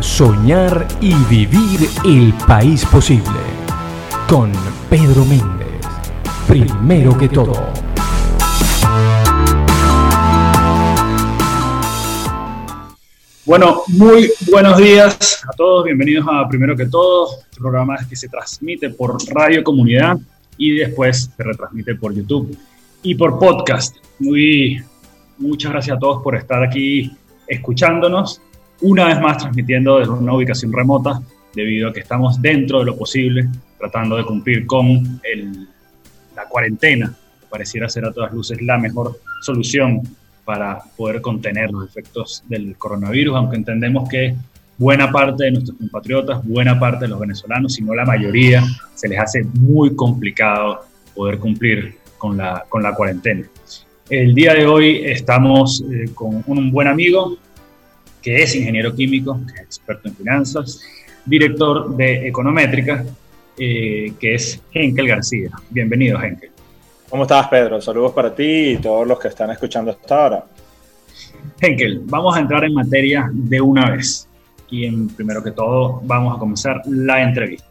Soñar y vivir el país posible. Con Pedro Méndez. Primero que todo. Bueno, muy buenos días a todos. Bienvenidos a Primero que todo, este programa que se transmite por Radio Comunidad y después se retransmite por YouTube y por podcast. Muy, muchas gracias a todos por estar aquí escuchándonos. Una vez más transmitiendo desde una ubicación remota, debido a que estamos dentro de lo posible, tratando de cumplir con la cuarentena, que pareciera ser a todas luces la mejor solución para poder contener los efectos del coronavirus, aunque entendemos que buena parte de nuestros compatriotas, buena parte de los venezolanos, si no la mayoría, se les hace muy complicado poder cumplir con la, con la cuarentena. El día de hoy estamos eh, con un buen amigo que es ingeniero químico, que es experto en finanzas, director de Econométrica, eh, que es Henkel García. Bienvenido, Henkel. ¿Cómo estás, Pedro? Saludos para ti y todos los que están escuchando hasta ahora. Henkel, vamos a entrar en materia de una vez. Y en, primero que todo, vamos a comenzar la entrevista.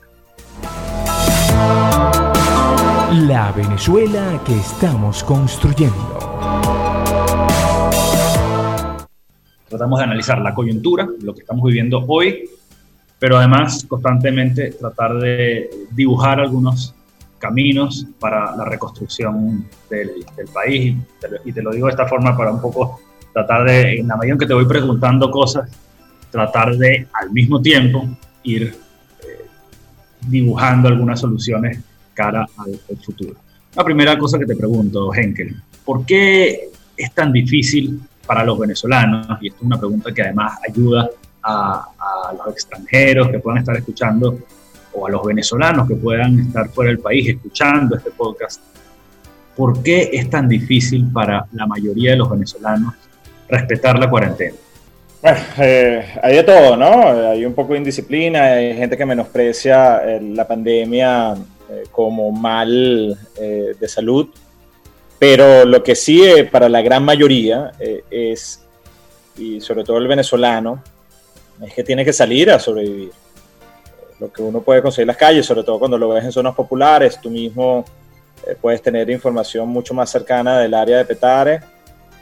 La Venezuela que estamos construyendo. Tratamos de analizar la coyuntura, lo que estamos viviendo hoy, pero además constantemente tratar de dibujar algunos caminos para la reconstrucción del, del país. Y te, lo, y te, lo, digo de esta forma para un poco tratar de, en la medida en que te voy preguntando cosas, tratar de al mismo tiempo ir eh, dibujando algunas soluciones cara al, al, futuro. La primera cosa que te pregunto, Henkel, ¿por qué es tan difícil para los venezolanos? Y esto es una pregunta que además ayuda a, a los extranjeros que puedan estar escuchando o a los venezolanos que puedan estar fuera del país escuchando este podcast, ¿por qué es tan difícil para la mayoría de los venezolanos respetar la cuarentena? Bueno, eh, hay de todo, ¿no? Hay un poco de indisciplina, hay gente que menosprecia eh, la pandemia eh, como mal eh, de salud, pero lo que sí eh, para la gran mayoría es, y sobre todo el venezolano, es que tiene que salir a sobrevivir. Lo que uno puede conseguir en las calles, sobre todo cuando lo ves en zonas populares, tú mismo eh, puedes tener información mucho más cercana del área de Petare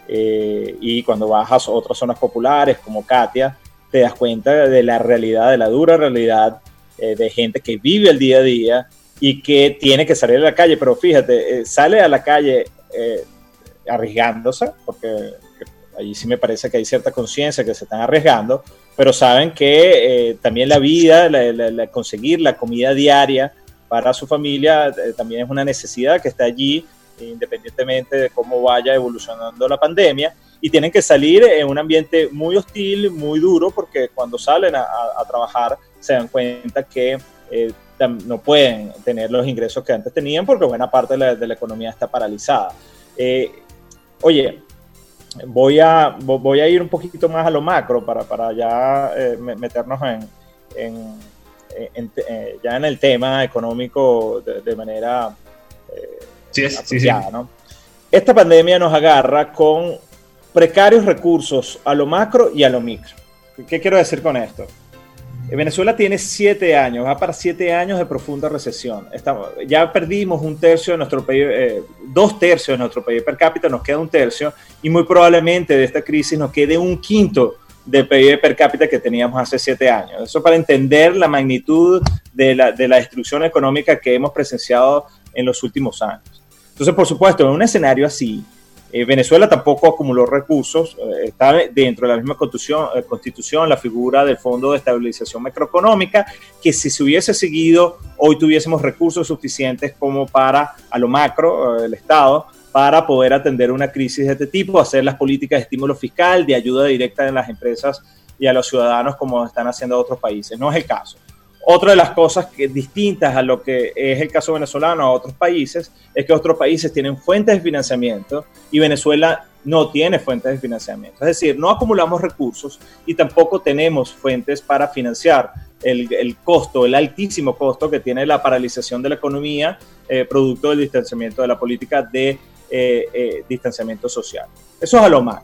eh, y cuando bajas a otras zonas populares como Katia, te das cuenta de la realidad, de la dura realidad eh, de gente que vive el día a día y que tiene que salir a la calle, pero fíjate, eh, sale a la calle arriesgándose, porque allí sí me parece que hay cierta conciencia que se están arriesgando, pero saben que eh, también la vida, la, la, la conseguir la comida diaria para su familia eh, también es una necesidad que está allí, independientemente de cómo vaya evolucionando la pandemia, y tienen que salir en un ambiente muy hostil, muy duro, porque cuando salen a, a trabajar se dan cuenta que eh, no pueden tener los ingresos que antes tenían porque buena parte de la, de la economía está paralizada. Eh, oye, voy a, voy a ir un poquito más a lo macro para, para ya eh, meternos en, en, en, eh, ya en el tema económico de, de manera eh, sí, sí, sí. ¿no? Esta pandemia nos agarra con precarios recursos a lo macro y a lo micro. ¿Qué quiero decir con esto? Venezuela tiene siete años, va para siete años de profunda recesión. Estamos, ya perdimos un tercio de nuestro PIB, eh, dos tercios de nuestro PIB per cápita, nos queda un tercio, y muy probablemente de esta crisis nos quede un quinto del PIB per cápita que teníamos hace siete años. Eso para entender la magnitud de la, de la destrucción económica que hemos presenciado en los últimos años. Entonces, por supuesto, en un escenario así, eh, Venezuela tampoco acumuló recursos, eh, está dentro de la misma constitución, eh, constitución, la figura del Fondo de Estabilización Macroeconómica, que si se hubiese seguido, hoy tuviésemos recursos suficientes como para, a lo macro, el Estado, para poder atender una crisis de este tipo, hacer las políticas de estímulo fiscal, de ayuda directa en las empresas y a los ciudadanos como están haciendo otros países. No es el caso. Otra de las cosas que distintas a lo que es el caso venezolano a otros países es que otros países tienen fuentes de financiamiento y Venezuela no tiene fuentes de financiamiento. Es decir, no acumulamos recursos y tampoco tenemos fuentes para financiar el, el costo, el altísimo costo que tiene la paralización de la economía eh, producto del distanciamiento de la política de eh, eh, distanciamiento social. Eso es a lo más.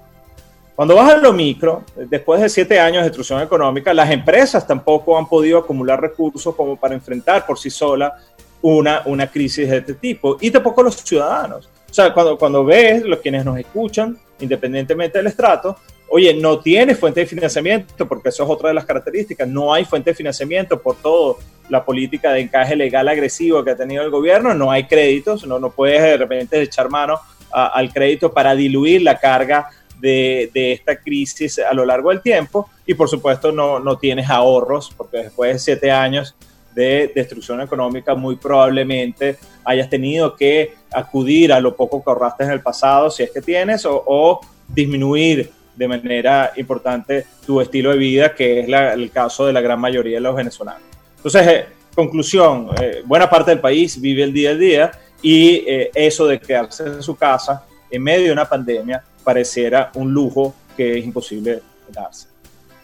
Cuando vas a lo micro, después de siete años de destrucción económica, las empresas tampoco han podido acumular recursos como para enfrentar por sí sola una, una crisis de este tipo, y tampoco los ciudadanos. O sea, cuando, cuando ves, los quienes nos escuchan, independientemente del estrato, oye, no tiene fuente de financiamiento, porque eso es otra de las características, no hay fuente de financiamiento por todo la política de encaje legal agresivo que ha tenido el gobierno, no hay créditos, no, no puedes de repente echar mano al crédito para diluir la carga de, esta crisis a lo largo del tiempo y por supuesto no, no tienes ahorros, porque después de siete años de destrucción económica muy probablemente hayas tenido que acudir a lo poco que ahorraste en el pasado, si es que tienes, o, o disminuir de manera importante tu estilo de vida, que es el caso de la gran mayoría de los venezolanos. Entonces, eh, conclusión, eh, buena parte del país vive el día a día y eh, eso de quedarse en su casa en medio de una pandemia pareciera un lujo que es imposible darse.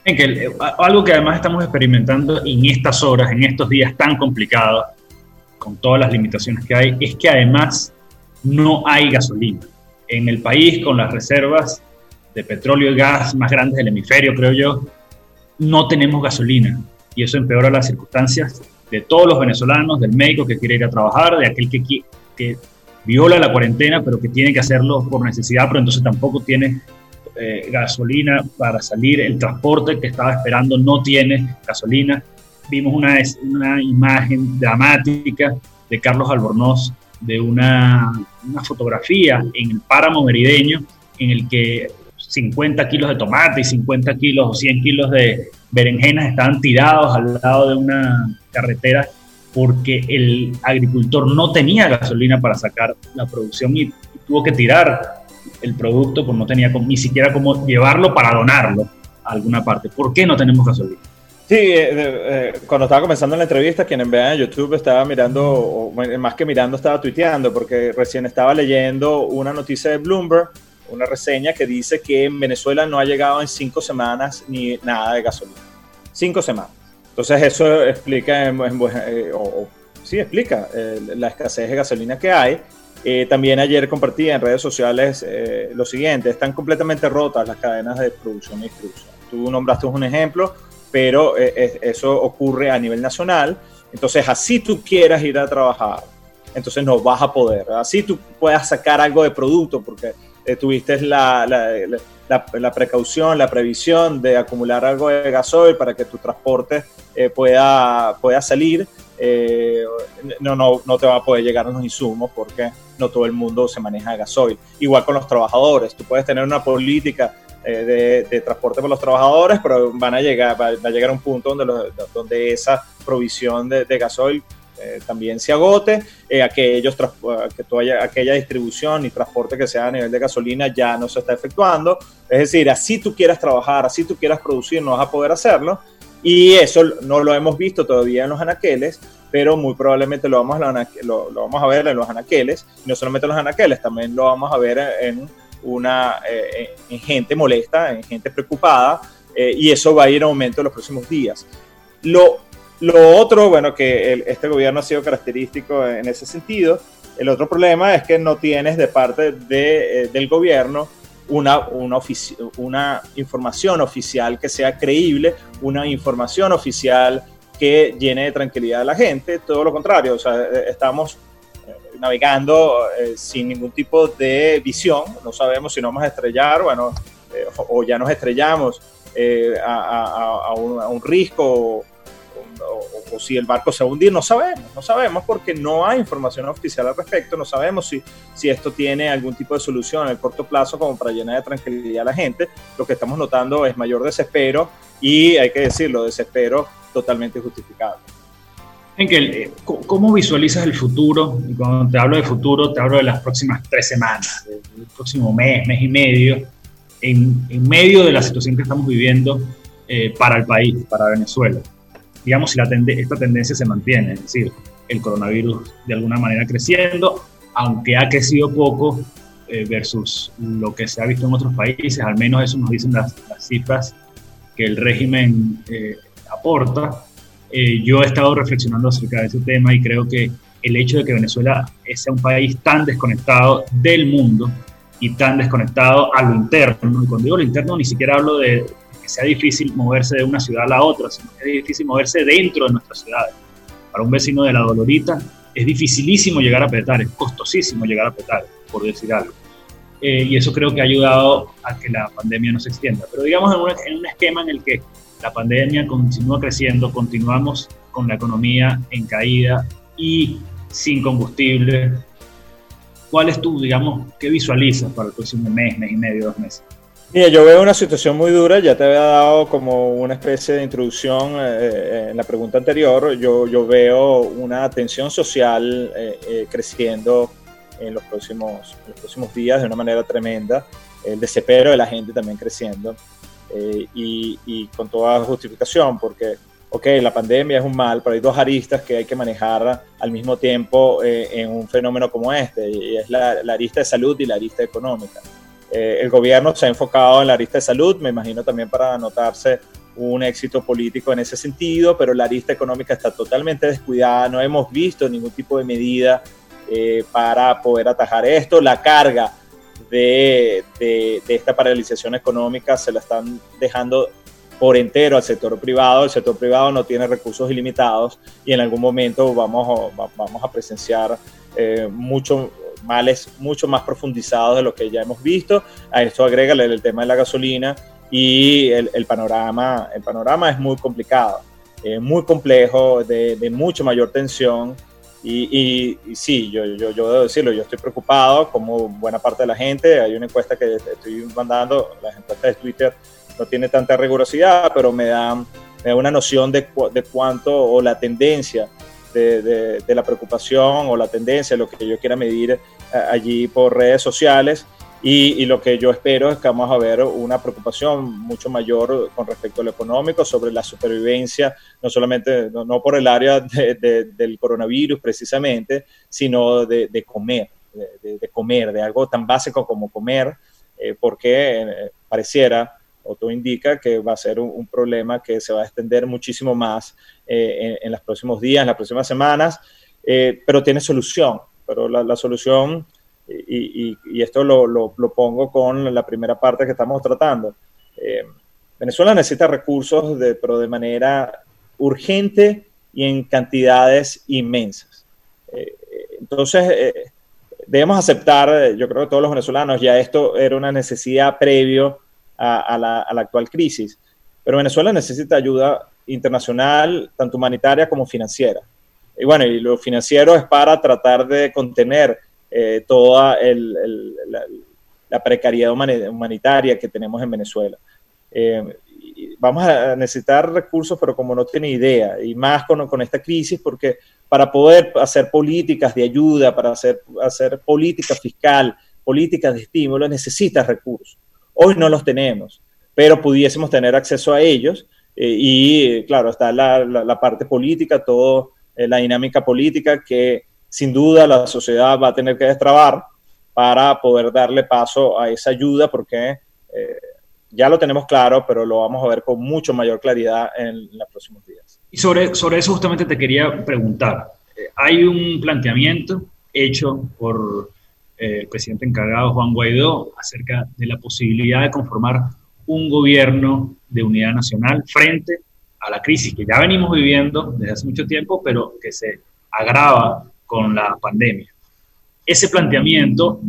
Que, algo que además estamos experimentando en estas horas, en estos días tan complicados, con todas las limitaciones que hay, es que además no hay gasolina. En el país, con las reservas de petróleo y gas más grandes del hemisferio, creo yo, no tenemos gasolina. Y eso empeora las circunstancias de todos los venezolanos, del médico que quiere ir a trabajar, de aquel que, que viola la cuarentena, pero que tiene que hacerlo por necesidad, pero entonces tampoco tiene eh, gasolina para salir, el transporte que estaba esperando no tiene gasolina. Vimos una, una imagen dramática de Carlos Albornoz de una, una fotografía en el páramo merideño en el que 50 kilos de tomate y 50 kilos o 100 kilos de berenjenas estaban tirados al lado de una carretera porque el agricultor no tenía gasolina para sacar la producción y tuvo que tirar el producto porque no tenía ni siquiera cómo llevarlo para donarlo a alguna parte. ¿Por qué no tenemos gasolina? Sí, eh, eh, cuando estaba comenzando la entrevista, quienes vean en YouTube estaba mirando, o más que mirando, estaba tuiteando, porque recién estaba leyendo una noticia de Bloomberg una reseña que dice que en Venezuela no ha llegado en cinco semanas ni nada de gasolina. Cinco semanas. Entonces eso explica, eh, o, sí explica eh, la escasez de gasolina que hay. Eh, también ayer compartí en redes sociales lo siguiente, están completamente rotas las cadenas de producción y distribución. Tú nombraste un ejemplo, pero eso ocurre a nivel nacional. Entonces, así tú quieras ir a trabajar, entonces no vas a poder. Así tú puedas sacar algo de producto, porque eh, tuviste la, la, precaución, la previsión de acumular algo de gasoil para que tu transporte eh, pueda, pueda salir, eh, no, no, no te va a poder llegar los insumos porque no todo el mundo se maneja gasoil. Igual con los trabajadores, tú puedes tener una política de, de, transporte para los trabajadores, pero van a llegar, va, a llegar a un punto donde, donde esa provisión de gasoil eh, también se agote, eh, aquellos, que toda, aquella distribución y transporte que sea a nivel de gasolina ya no se está efectuando. Es decir, así tú quieras trabajar, así tú quieras producir, no vas a poder hacerlo. Y eso no lo hemos visto todavía en los anaqueles, pero muy probablemente lo vamos a, lo, vamos a ver en los anaqueles. Y no solamente en los anaqueles, también lo vamos a ver en, una, eh, en gente molesta, en gente preocupada. y eso va a ir en aumento en los próximos días. Lo lo otro, bueno, que este gobierno ha sido característico en ese sentido. El otro problema es que no tienes de parte de, eh, del gobierno una, una, información oficial que sea creíble, una información oficial que llene de tranquilidad a la gente. Todo lo contrario, o sea, eh, estamos eh, navegando sin ningún tipo de visión. No sabemos si nos vamos a estrellar, bueno, o ya nos estrellamos a, a, un, a, risco si el barco se va a hundir, no sabemos, no sabemos porque no hay información oficial al respecto, no sabemos si, si esto tiene algún tipo de solución en el corto plazo como para llenar de tranquilidad a la gente. Lo que estamos notando es mayor desespero y hay que decirlo, desespero totalmente justificado. Enkel, eh, ¿cómo visualizas el futuro? Y cuando te hablo de futuro, te hablo de las próximas tres semanas, del próximo mes, mes y medio, en, en medio de la situación que estamos viviendo eh, para el país, para Venezuela digamos, si la esta tendencia se mantiene, es decir, el coronavirus de alguna manera creciendo, aunque ha crecido poco eh, versus lo que se ha visto en otros países, al menos eso nos dicen las, cifras que el régimen eh, aporta. Eh, yo he estado reflexionando acerca de ese tema y creo que el hecho de que Venezuela sea un país tan desconectado del mundo y tan desconectado a lo interno. Y cuando digo lo interno, ni siquiera hablo de que sea difícil moverse de una ciudad a la otra, sino que es difícil moverse dentro de nuestras ciudades. Para un vecino de la Dolorita es dificilísimo llegar a Petar, es costosísimo llegar a Petar, por decir algo. Eh, y eso creo que ha ayudado a que la pandemia no se extienda. Pero digamos en en un esquema en el que la pandemia continúa creciendo, continuamos con la economía en caída y sin combustible. ¿Cuál es tu, digamos, qué visualizas para el próximo mes, mes y medio, dos meses? Mira, yo veo una situación muy dura, ya te había dado como una especie de introducción eh, eh, en la pregunta anterior, yo, yo veo una tensión social eh, creciendo en los, próximos, los próximos días de una manera tremenda, el desespero de la gente también creciendo y, y, con toda justificación, porque, ok, la pandemia es un mal, pero hay dos aristas que hay que manejar al mismo tiempo en un fenómeno como este, y es la, la arista de salud y la arista económica. Eh, el gobierno se ha enfocado en la arista de salud, me imagino también para anotarse un éxito político en ese sentido, pero la arista económica está totalmente descuidada, no hemos visto ningún tipo de medida eh, para poder atajar esto. La carga de, de, esta paralización económica se la están dejando por entero al sector privado. El sector privado no tiene recursos ilimitados y en algún momento vamos, vamos a presenciar eh, mucho males mucho más profundizados de lo que ya hemos visto. A esto agrégale el tema de la gasolina y el, panorama, el panorama es muy complicado, muy complejo, de, mucho mayor tensión. Y, sí, yo, yo, yo, debo decirlo, yo estoy preocupado, como buena parte de la gente. Hay una encuesta que estoy mandando, las encuestas de Twitter no tiene tanta rigurosidad, pero me da, me da una noción de, de cuánto o la tendencia de, de, la preocupación o la tendencia, lo que yo quiera medir eh, allí por redes sociales. Y, y, lo que yo espero es que vamos a ver una preocupación mucho mayor con respecto a lo económico, sobre la supervivencia, no solamente, no, por el área de, del coronavirus precisamente, sino de, comer, de, comer, de algo tan básico como comer, eh, porque eh, pareciera o todo indica que va a ser un, problema que se va a extender muchísimo más eh, en, los próximos días, en las próximas semanas, eh, pero tiene solución. Pero la, solución, y, esto lo, lo, pongo con la primera parte que estamos tratando, eh, Venezuela necesita recursos, de, pero de manera urgente y en cantidades inmensas. entonces, debemos aceptar, yo creo que todos los venezolanos, ya esto era una necesidad previo a, la, actual crisis. Pero Venezuela necesita ayuda internacional, tanto humanitaria como financiera. Y bueno, y lo financiero es para tratar de contener eh, toda la, precariedad humanitaria que tenemos en Venezuela. Eh, vamos a necesitar recursos, pero como no tiene idea, y más con, con, esta crisis, porque para poder hacer políticas de ayuda, para hacer, hacer política fiscal, políticas de estímulo, necesitas recursos. Hoy no los tenemos, pero pudiésemos tener acceso a ellos eh, y claro, está la, parte política, toda eh, la dinámica política que sin duda la sociedad va a tener que destrabar para poder darle paso a esa ayuda porque eh, ya lo tenemos claro, pero lo vamos a ver con mucho mayor claridad en, los próximos días. Y sobre, sobre eso justamente te quería preguntar. hay un planteamiento hecho por eh, el presidente encargado Juan Guaidó acerca de la posibilidad de conformar un gobierno de unidad nacional frente a la crisis que ya venimos viviendo desde hace mucho tiempo, pero que se agrava con la pandemia. Ese planteamiento,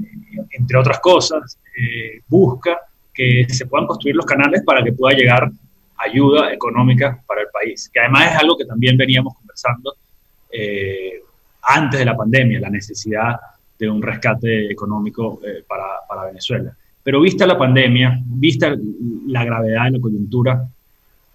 entre otras cosas, eh, busca que se puedan construir los canales para que pueda llegar ayuda económica para el país, que además es algo que también veníamos conversando eh, antes de la pandemia, la necesidad de un rescate económico eh, para, para, Venezuela. Pero vista la pandemia, vista la gravedad de la coyuntura,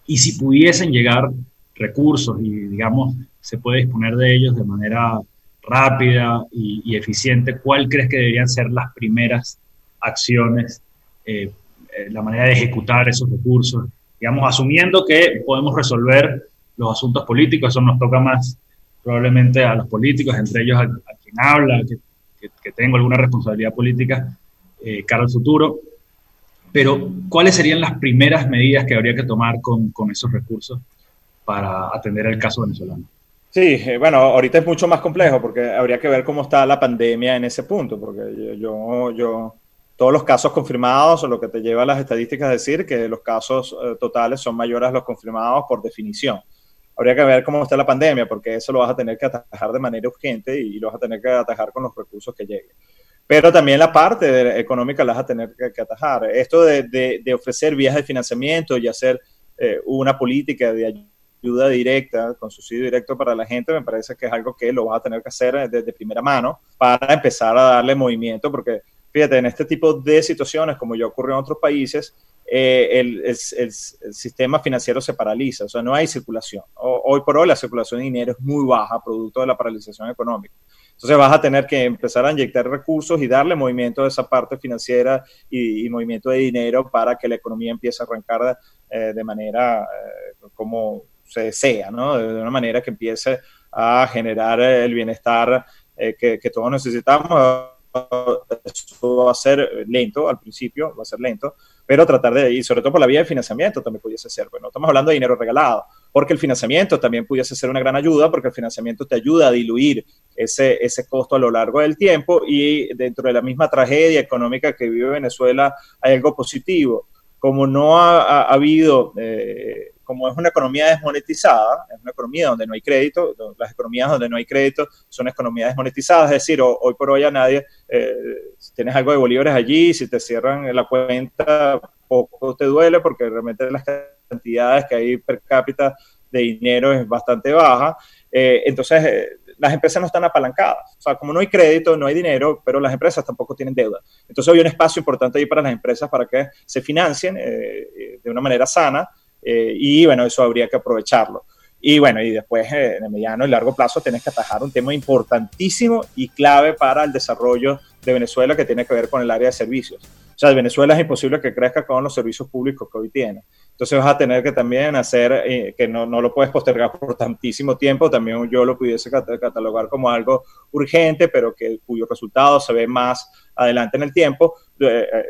y si pudiesen llegar recursos y, digamos, se puede disponer de ellos de manera rápida y, eficiente, ¿cuál crees que deberían ser las primeras acciones, eh, eh, la manera de ejecutar esos recursos? Digamos, asumiendo que podemos resolver los asuntos políticos, eso nos toca más probablemente a los políticos, entre ellos a, a quien habla, que que, tengo alguna responsabilidad política eh, cara al futuro. Pero, ¿cuáles serían las primeras medidas que habría que tomar con, con esos recursos para atender el caso venezolano? Sí, eh, bueno, ahorita es mucho más complejo porque habría que ver cómo está la pandemia en ese punto, porque yo, yo, todos los casos confirmados, lo que te lleva a las estadísticas a decir que los casos eh, totales son mayores a los confirmados por definición. Habría que ver cómo está la pandemia, porque eso lo vas a tener que atajar de manera urgente y lo vas a tener que atajar con los recursos que lleguen. Pero también la parte económica la vas a tener que, atajar. Esto de, de, ofrecer vías de financiamiento y hacer eh, una política de ayuda directa, con subsidio directo para la gente, me parece que es algo que lo vas a tener que hacer desde primera mano para empezar a darle movimiento, porque fíjate, en este tipo de situaciones, como ya ocurrió en otros países, eh, el, el, el, sistema financiero se paraliza, o sea, no hay circulación. hoy por hoy la circulación de dinero es muy baja, producto de la paralización económica. Entonces vas a tener que empezar a inyectar recursos y darle movimiento a esa parte financiera y, movimiento de dinero para que la economía empiece a arrancar eh, de manera eh, como se desea, ¿no? De una manera que empiece a generar el bienestar eh, que, que, todos necesitamos. Eso va a ser lento al principio, va a ser lento, pero tratar de, y sobre todo por la vía de financiamiento también pudiese ser. Bueno, estamos hablando de dinero regalado, porque el financiamiento también pudiese ser una gran ayuda, porque el financiamiento te ayuda a diluir ese, ese costo a lo largo del tiempo y dentro de la misma tragedia económica que vive Venezuela hay algo positivo. Como no ha, ha, habido eh, como es una economía desmonetizada, es una economía donde no hay crédito, las economías donde no hay crédito son economías desmonetizadas, es decir, hoy por hoy a nadie, eh, si tienes algo de bolívares allí, si te cierran la cuenta, poco te duele porque realmente las cantidades que hay per cápita de dinero es bastante baja. Eh, entonces, eh, las empresas no están apalancadas. O sea, como no hay crédito, no hay dinero, pero las empresas tampoco tienen deuda. Entonces, hay un espacio importante ahí para las empresas para que se financien de una manera sana eh, y bueno, eso habría que aprovecharlo. Y bueno, y después eh, en el mediano y largo plazo tienes que atajar un tema importantísimo y clave para el desarrollo de Venezuela que tiene que ver con el área de servicios. O sea, Venezuela es imposible que crezca con los servicios públicos que hoy tiene. Entonces vas a tener que también hacer, eh, que no, no, lo puedes postergar por tantísimo tiempo, también yo lo pudiese catalogar como algo urgente, pero que cuyo resultado se ve más adelante en el tiempo.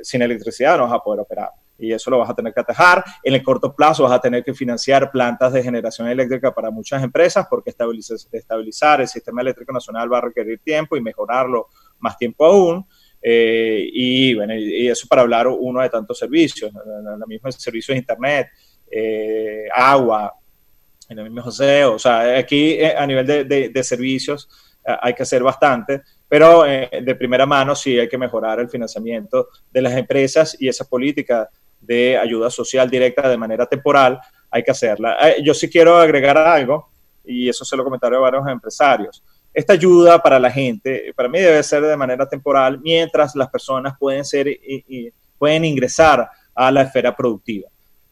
sin electricidad no vas a poder operar y eso lo vas a tener que atajar. En el corto plazo vas a tener que financiar plantas de generación eléctrica para muchas empresas porque estabilizar, el sistema eléctrico nacional va a requerir tiempo y mejorarlo más tiempo aún. Eh, y bueno, y eso para hablar uno de tantos servicios, los mismos servicios de internet, eh, agua, el mismo José, o sea, aquí eh, a nivel de, de, servicios hay que hacer bastante, pero de primera mano sí hay que mejorar el financiamiento de las empresas y esa política de ayuda social directa de manera temporal, hay que hacerla. Eh, yo sí quiero agregar algo, y eso se lo comentaron a varios empresarios. Esta ayuda para la gente, para mí debe ser de manera temporal, mientras las personas pueden, ser, pueden ingresar a la esfera productiva.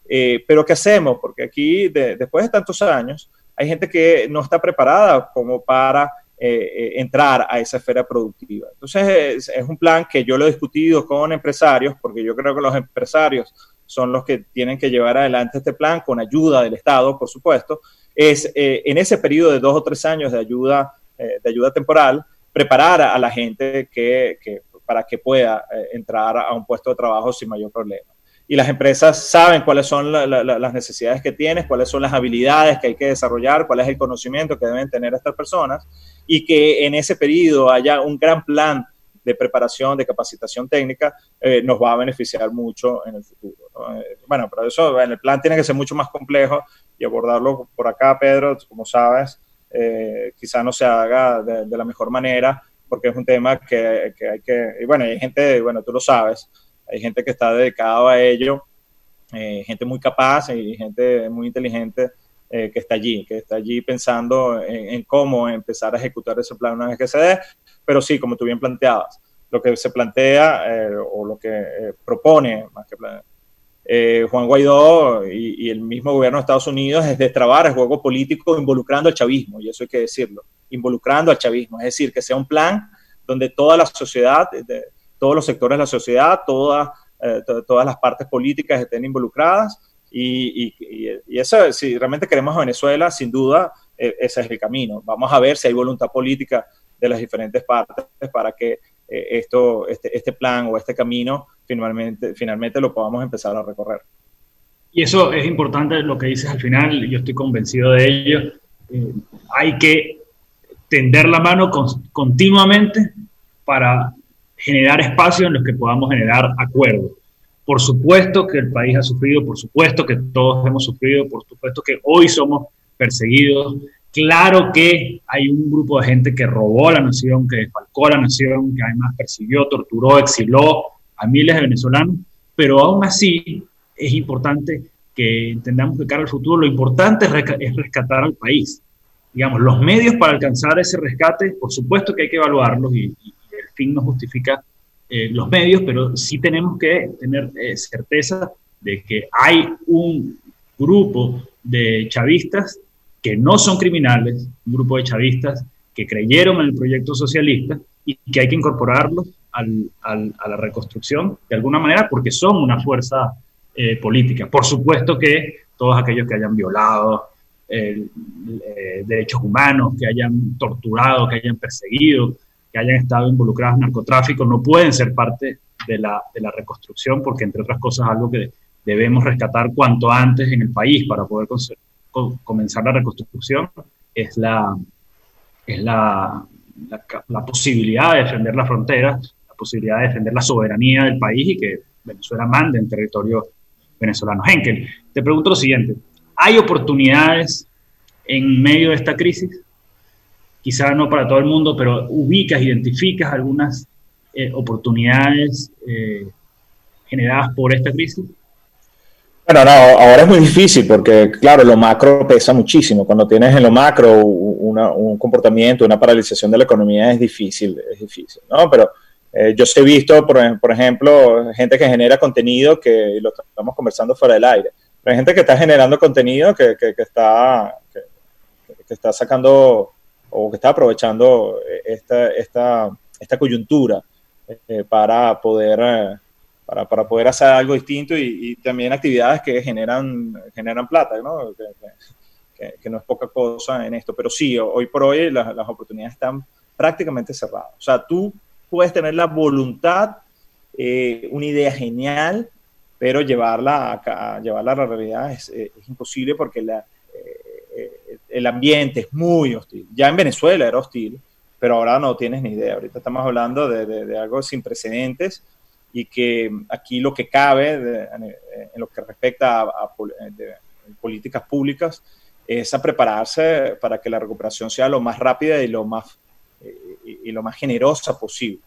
Eh, pero ¿qué hacemos? Porque aquí, después de tantos años, hay gente que no está preparada como para eh, entrar a esa esfera productiva. Entonces, es, un plan que yo lo he discutido con empresarios, porque yo creo que los empresarios son los que tienen que llevar adelante este plan con ayuda del Estado, por supuesto. Es eh, en ese periodo de dos o tres años de ayuda, eh, de ayuda temporal, preparar a la gente que, que para que pueda entrar a un puesto de trabajo sin mayor problema y las empresas saben cuáles son las necesidades que tienes, cuáles son las habilidades que hay que desarrollar, cuál es el conocimiento que deben tener estas personas y que en ese periodo haya un gran plan de preparación, de capacitación técnica, eh, nos va a beneficiar mucho en el futuro. Eh, bueno, pero eso, el plan tiene que ser mucho más complejo y abordarlo por acá, Pedro, como sabes, eh, quizá no se haga de, de, la mejor manera, porque es un tema que, que hay que, y bueno, hay gente, bueno, tú lo sabes, hay gente que está dedicada a ello, eh, gente muy capaz y gente muy inteligente eh, que está allí, que está allí pensando en, cómo empezar a ejecutar ese plan una vez que se dé, pero sí, como tú bien planteabas, lo que se plantea eh, o lo que propone, más que Juan Guaidó y, el mismo gobierno de Estados Unidos es destrabar el juego político involucrando al chavismo, y eso hay que decirlo, involucrando al chavismo, es decir, que sea un plan donde toda la sociedad, todos los sectores de la sociedad, todas, eh, todas las partes políticas estén involucradas. Y, y, eso, si realmente queremos a Venezuela, sin duda, eh, ese es el camino. Vamos a ver si hay voluntad política de las diferentes partes para que eh, esto, este, este, plan o este camino finalmente, finalmente lo podamos empezar a recorrer. Y eso es importante lo que dices al final, yo estoy convencido de ello. hay que tender la mano continuamente para generar espacios en los que podamos generar acuerdos. Por supuesto que el país ha sufrido, por supuesto que todos hemos sufrido, por supuesto que hoy somos perseguidos. Claro que hay un grupo de gente que robó la nación, que desfalcó la nación, que además persiguió, torturó, exiló a miles de venezolanos, pero aún así es importante que entendamos que cara al futuro lo importante es rescatar al país. Digamos, los medios para alcanzar ese rescate, por supuesto que hay que evaluarlos y, el fin no justifica eh, los medios, pero sí tenemos que tener eh, certeza de que hay un grupo de chavistas que no son criminales, un grupo de chavistas que creyeron en el proyecto socialista y que hay que incorporarlos al, a la reconstrucción de alguna manera porque son una fuerza eh, política. Por supuesto que todos aquellos que hayan violado derechos humanos, que hayan torturado, que hayan perseguido, que hayan estado involucrados en narcotráfico, no pueden ser parte de la, de la reconstrucción porque, entre otras cosas, algo que debemos rescatar cuanto antes en el país para poder comenzar la reconstrucción es la, es la, la, la, posibilidad de defender las fronteras, la posibilidad de defender la soberanía del país y que Venezuela mande en territorio venezolanos. Henkel, te pregunto lo siguiente, ¿hay oportunidades en medio de esta crisis? Quizá no para todo el mundo, pero ubicas, identificas algunas eh, oportunidades eh, generadas por esta crisis? Bueno, no, ahora es muy difícil porque, claro, lo macro pesa muchísimo. Cuando tienes en lo macro un comportamiento, una paralización de la economía es difícil, es difícil, ¿no? Pero eh, yo he visto, por, ejemplo, gente que genera contenido que lo estamos conversando fuera del aire. Pero hay gente que está generando contenido que, que, está, que, está sacando o que está aprovechando esta, esta, esta coyuntura eh, para poder... para, para, poder hacer algo distinto y, también actividades que generan, generan plata, ¿no? Que, que, no es poca cosa en esto. Pero sí, hoy por hoy las, las oportunidades están prácticamente cerradas. O sea, tú puedes tener la voluntad, eh, una idea genial, pero llevarla a, llevarla a la realidad es, eh, imposible porque la, eh, el ambiente es muy hostil. Ya en Venezuela era hostil, pero ahora no tienes ni idea. Ahorita estamos hablando de, algo sin precedentes y que aquí lo que cabe en lo que respecta a, políticas públicas es a prepararse para que la recuperación sea lo más rápida y lo más y, lo más generosa posible.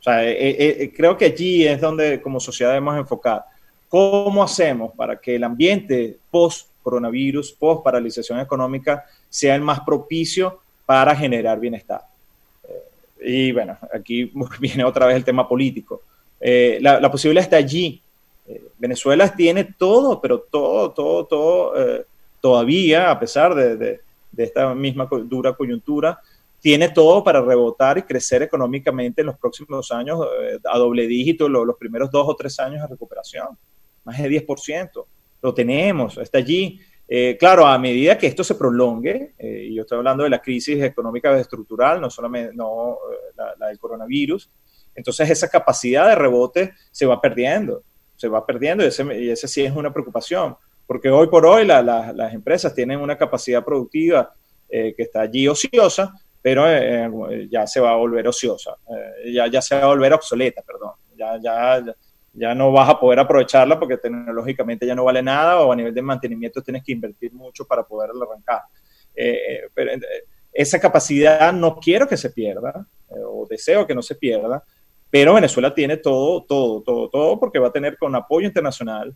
O sea, eh, eh, eh, creo que allí es donde como sociedad debemos enfocar. ¿Cómo hacemos para que el ambiente post-coronavirus, post-paralización económica, sea el más propicio para generar bienestar? y bueno, aquí viene otra vez el tema político. la, posibilidad está allí. Venezuela tiene todo, pero todo, todo, todo, todavía, a pesar de, esta misma dura coyuntura, tiene todo para rebotar y crecer económicamente en los próximos años eh, a doble dígito, los primeros dos o tres años de recuperación, más de 10%. Lo tenemos, está allí. Eh, claro, a medida que esto se prolongue, eh, y yo estoy hablando de la crisis económica estructural, no solamente no, la, del coronavirus, entonces esa capacidad de rebote se va perdiendo, se va perdiendo y ese, y ese sí es una preocupación, porque hoy por hoy las empresas tienen una capacidad productiva que está allí ociosa, pero eh, eh, ya se va a volver ociosa, eh, ya, ya se va a volver obsoleta, perdón. Ya, ya, ya no vas a poder aprovecharla porque tecnológicamente ya no vale nada o a nivel de mantenimiento tienes que invertir mucho para poderla arrancar. pero esa capacidad no quiero que se pierda, o deseo que no se pierda, pero Venezuela tiene todo, todo, todo, todo, porque va a tener con apoyo internacional,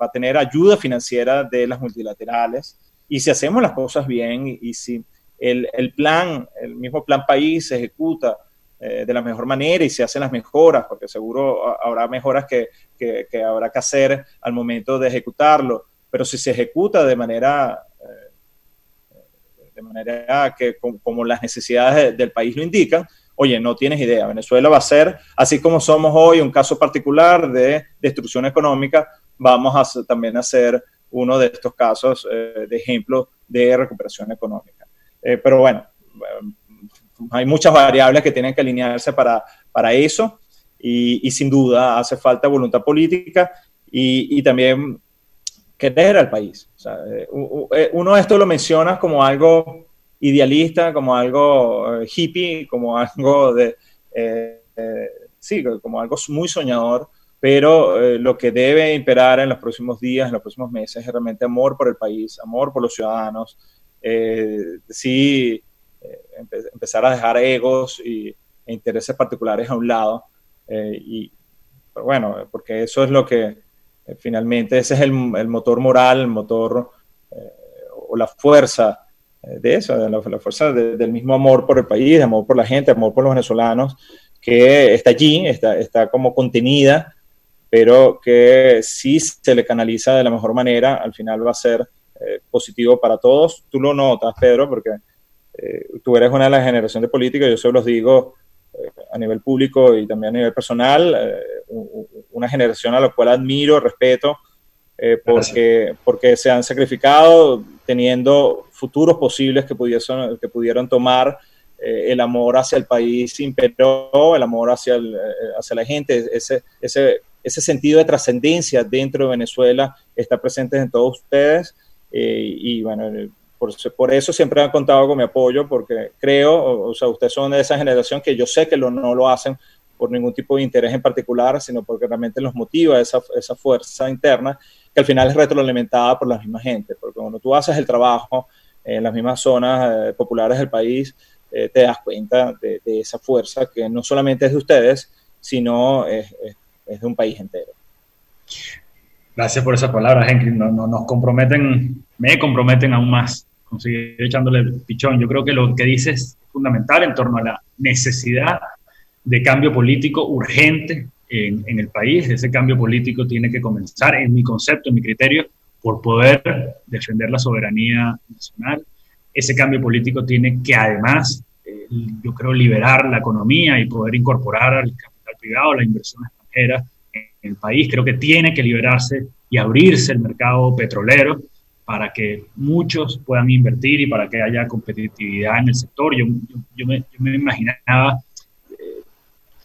va a tener ayuda financiera de las multilaterales, y si hacemos las cosas bien y si el, plan, el mismo plan país se ejecuta eh, de la mejor manera y se hacen las mejoras, porque seguro habrá mejoras que, habrá que hacer al momento de ejecutarlo, pero si se ejecuta de manera, eh, de manera que como, las necesidades del país lo indican, oye, no tienes idea, Venezuela va a ser, así como somos hoy un caso particular de destrucción económica, vamos a también a ser uno de estos casos eh, de ejemplo de recuperación económica. Pero bueno, hay muchas variables que tienen que alinearse para, para eso y, sin duda hace falta voluntad política y, también querer al país. Eh, eh, uno esto lo menciona como algo idealista, como algo hippie, como algo de, sí, como algo muy soñador, pero lo que debe imperar en los próximos días, en los próximos meses, es realmente amor por el país, amor por los ciudadanos, sí, empezar a dejar egos y, e intereses particulares a un lado. y bueno, porque eso es lo que finalmente, ese es el, el motor moral, el motor o la fuerza eh, de eso, de la, fuerza del mismo amor por el país, amor por la gente, amor por los venezolanos, que está allí, está, está como contenida, pero que si se le canaliza de la mejor manera, al final va a ser eh, positivo para todos. Tú lo notas, Pedro, porque eh, tú eres una de las generaciones de políticos, yo se los digo a nivel público y también a nivel personal, una generación a la cual admiro, respeto, porque, porque se han sacrificado teniendo futuros posibles que, pudiesen, que pudieron tomar. Eh, el amor hacia el país imperó, el amor hacia, el, eh, hacia la gente, ese, ese, ese sentido de trascendencia dentro de Venezuela está presente en todos ustedes. Eh, y bueno, por, por, eso siempre han contado con mi apoyo, porque creo, o, sea, ustedes son de esa generación que yo sé que lo, no lo hacen por ningún tipo de interés en particular, sino porque realmente los motiva esa, esa fuerza interna que al final es retroalimentada por la misma gente, porque cuando tú haces el trabajo en las mismas zonas eh, populares del país, eh, te das cuenta de, esa fuerza que no solamente es de ustedes, sino es, de un país entero. Gracias por esas palabras, Henry. No, nos comprometen, me comprometen aún más con seguir echándole el pichón. Yo creo que lo que dices es fundamental en torno a la necesidad de cambio político urgente en, el país. Ese cambio político tiene que comenzar, en mi concepto, en mi criterio, por poder defender la soberanía nacional. Ese cambio político tiene que además, eh, yo creo, liberar la economía y poder incorporar al capital privado, la inversión extranjera en el país. Creo que tiene que liberarse y abrirse el mercado petrolero para que muchos puedan invertir y para que haya competitividad en el sector. Yo, yo, me, me, imaginaba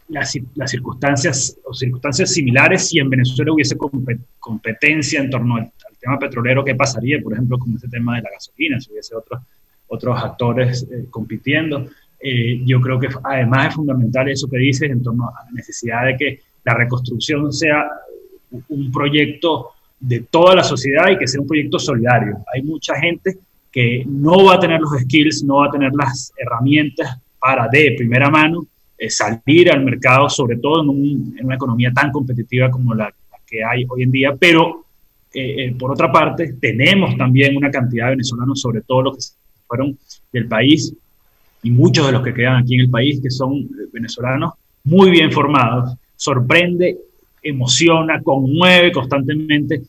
las, circunstancias o circunstancias similares si en Venezuela hubiese competencia en torno al, tema petrolero, ¿qué pasaría, por ejemplo, con este tema de la gasolina, si hubiese otros, otros actores eh, compitiendo? Eh, yo creo que además es fundamental eso que dices en torno a la necesidad de que la reconstrucción sea un proyecto de toda la sociedad y que sea un proyecto solidario. Hay mucha gente que no va a tener los skills, no va a tener las herramientas para de primera mano eh, salir al mercado, sobre todo en, una economía tan competitiva como la, que hay hoy en día, pero eh, eh, por otra parte tenemos también una cantidad de venezolanos, sobre todo los que fueron del país y muchos de los que quedan aquí en el país, que son venezolanos muy bien formados, sorprende, emociona, conmueve constantemente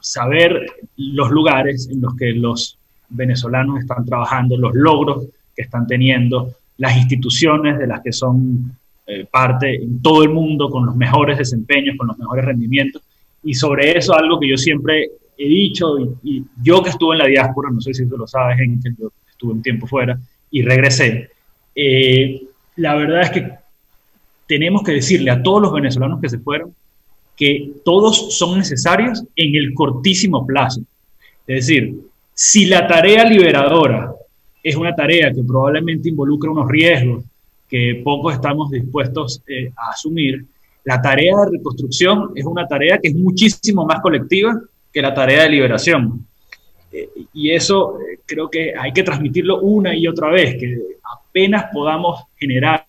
saber los lugares en los que los venezolanos están trabajando, los logros que están teniendo, las instituciones de las que son eh, parte en todo el mundo con los mejores desempeños, con los mejores rendimientos. Y sobre eso algo que yo siempre he dicho, y, yo que estuve en la diáspora, no sé si tú lo sabes, en que yo estuve un tiempo fuera y regresé, eh, la verdad es que tenemos que decirle a todos los venezolanos que se fueron que todos son necesarios en el cortísimo plazo. Es decir, si la tarea liberadora es una tarea que probablemente involucra unos riesgos que pocos estamos dispuestos eh, a asumir. La tarea de reconstrucción es una tarea que es muchísimo más colectiva que la tarea de liberación. Eh, y eso eh, creo que hay que transmitirlo una y otra vez, que apenas podamos generar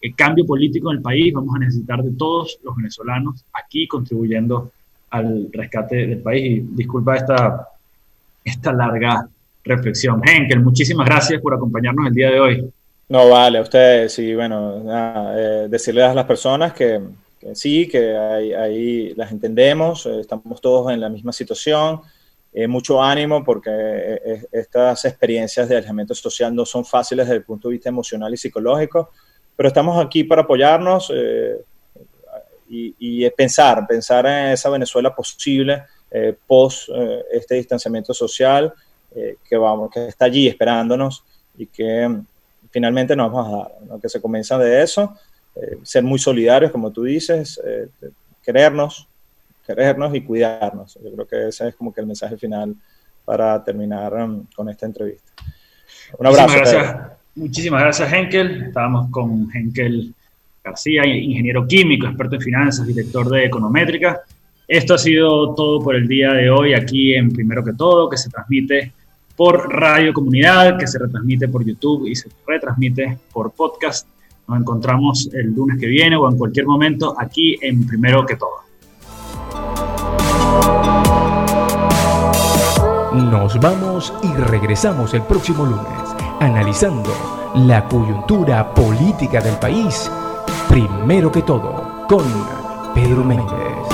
el cambio político en el país, vamos a necesitar de todos los venezolanos aquí contribuyendo al rescate del país. Y disculpa esta, esta larga reflexión. Henkel, muchísimas gracias por acompañarnos el día de hoy. No, vale, a ustedes, y bueno, eh, decirles a las personas que, sí, que ahí, las entendemos, eh, estamos todos en la misma situación, eh, mucho ánimo porque estas experiencias de alejamiento social no son fáciles desde el punto de vista emocional y psicológico, pero estamos aquí para apoyarnos y, y, pensar, pensar en esa Venezuela posible post este distanciamiento social eh, que, vamos, que está allí esperándonos y que mm, finalmente nos vamos a dar, que se comienza de eso, eh, ser muy solidarios, como tú dices, eh, querernos, querernos y cuidarnos. Yo creo que ese es como que el mensaje final para terminar mm, con esta entrevista. Un abrazo. Muchísimas gracias, muchísimas gracias Henkel. Estábamos con Henkel García, ingeniero químico, experto en finanzas, director de Econométrica. Esto ha sido todo por el día de hoy aquí en Primero que Todo, que se transmite por Radio Comunidad, que se retransmite por YouTube y se retransmite por podcast. Nos encontramos el lunes que viene o en cualquier momento aquí en Primero que Todo. Nos vamos y regresamos el próximo lunes, analizando la coyuntura política del país, primero que todo, con Pedro Méndez.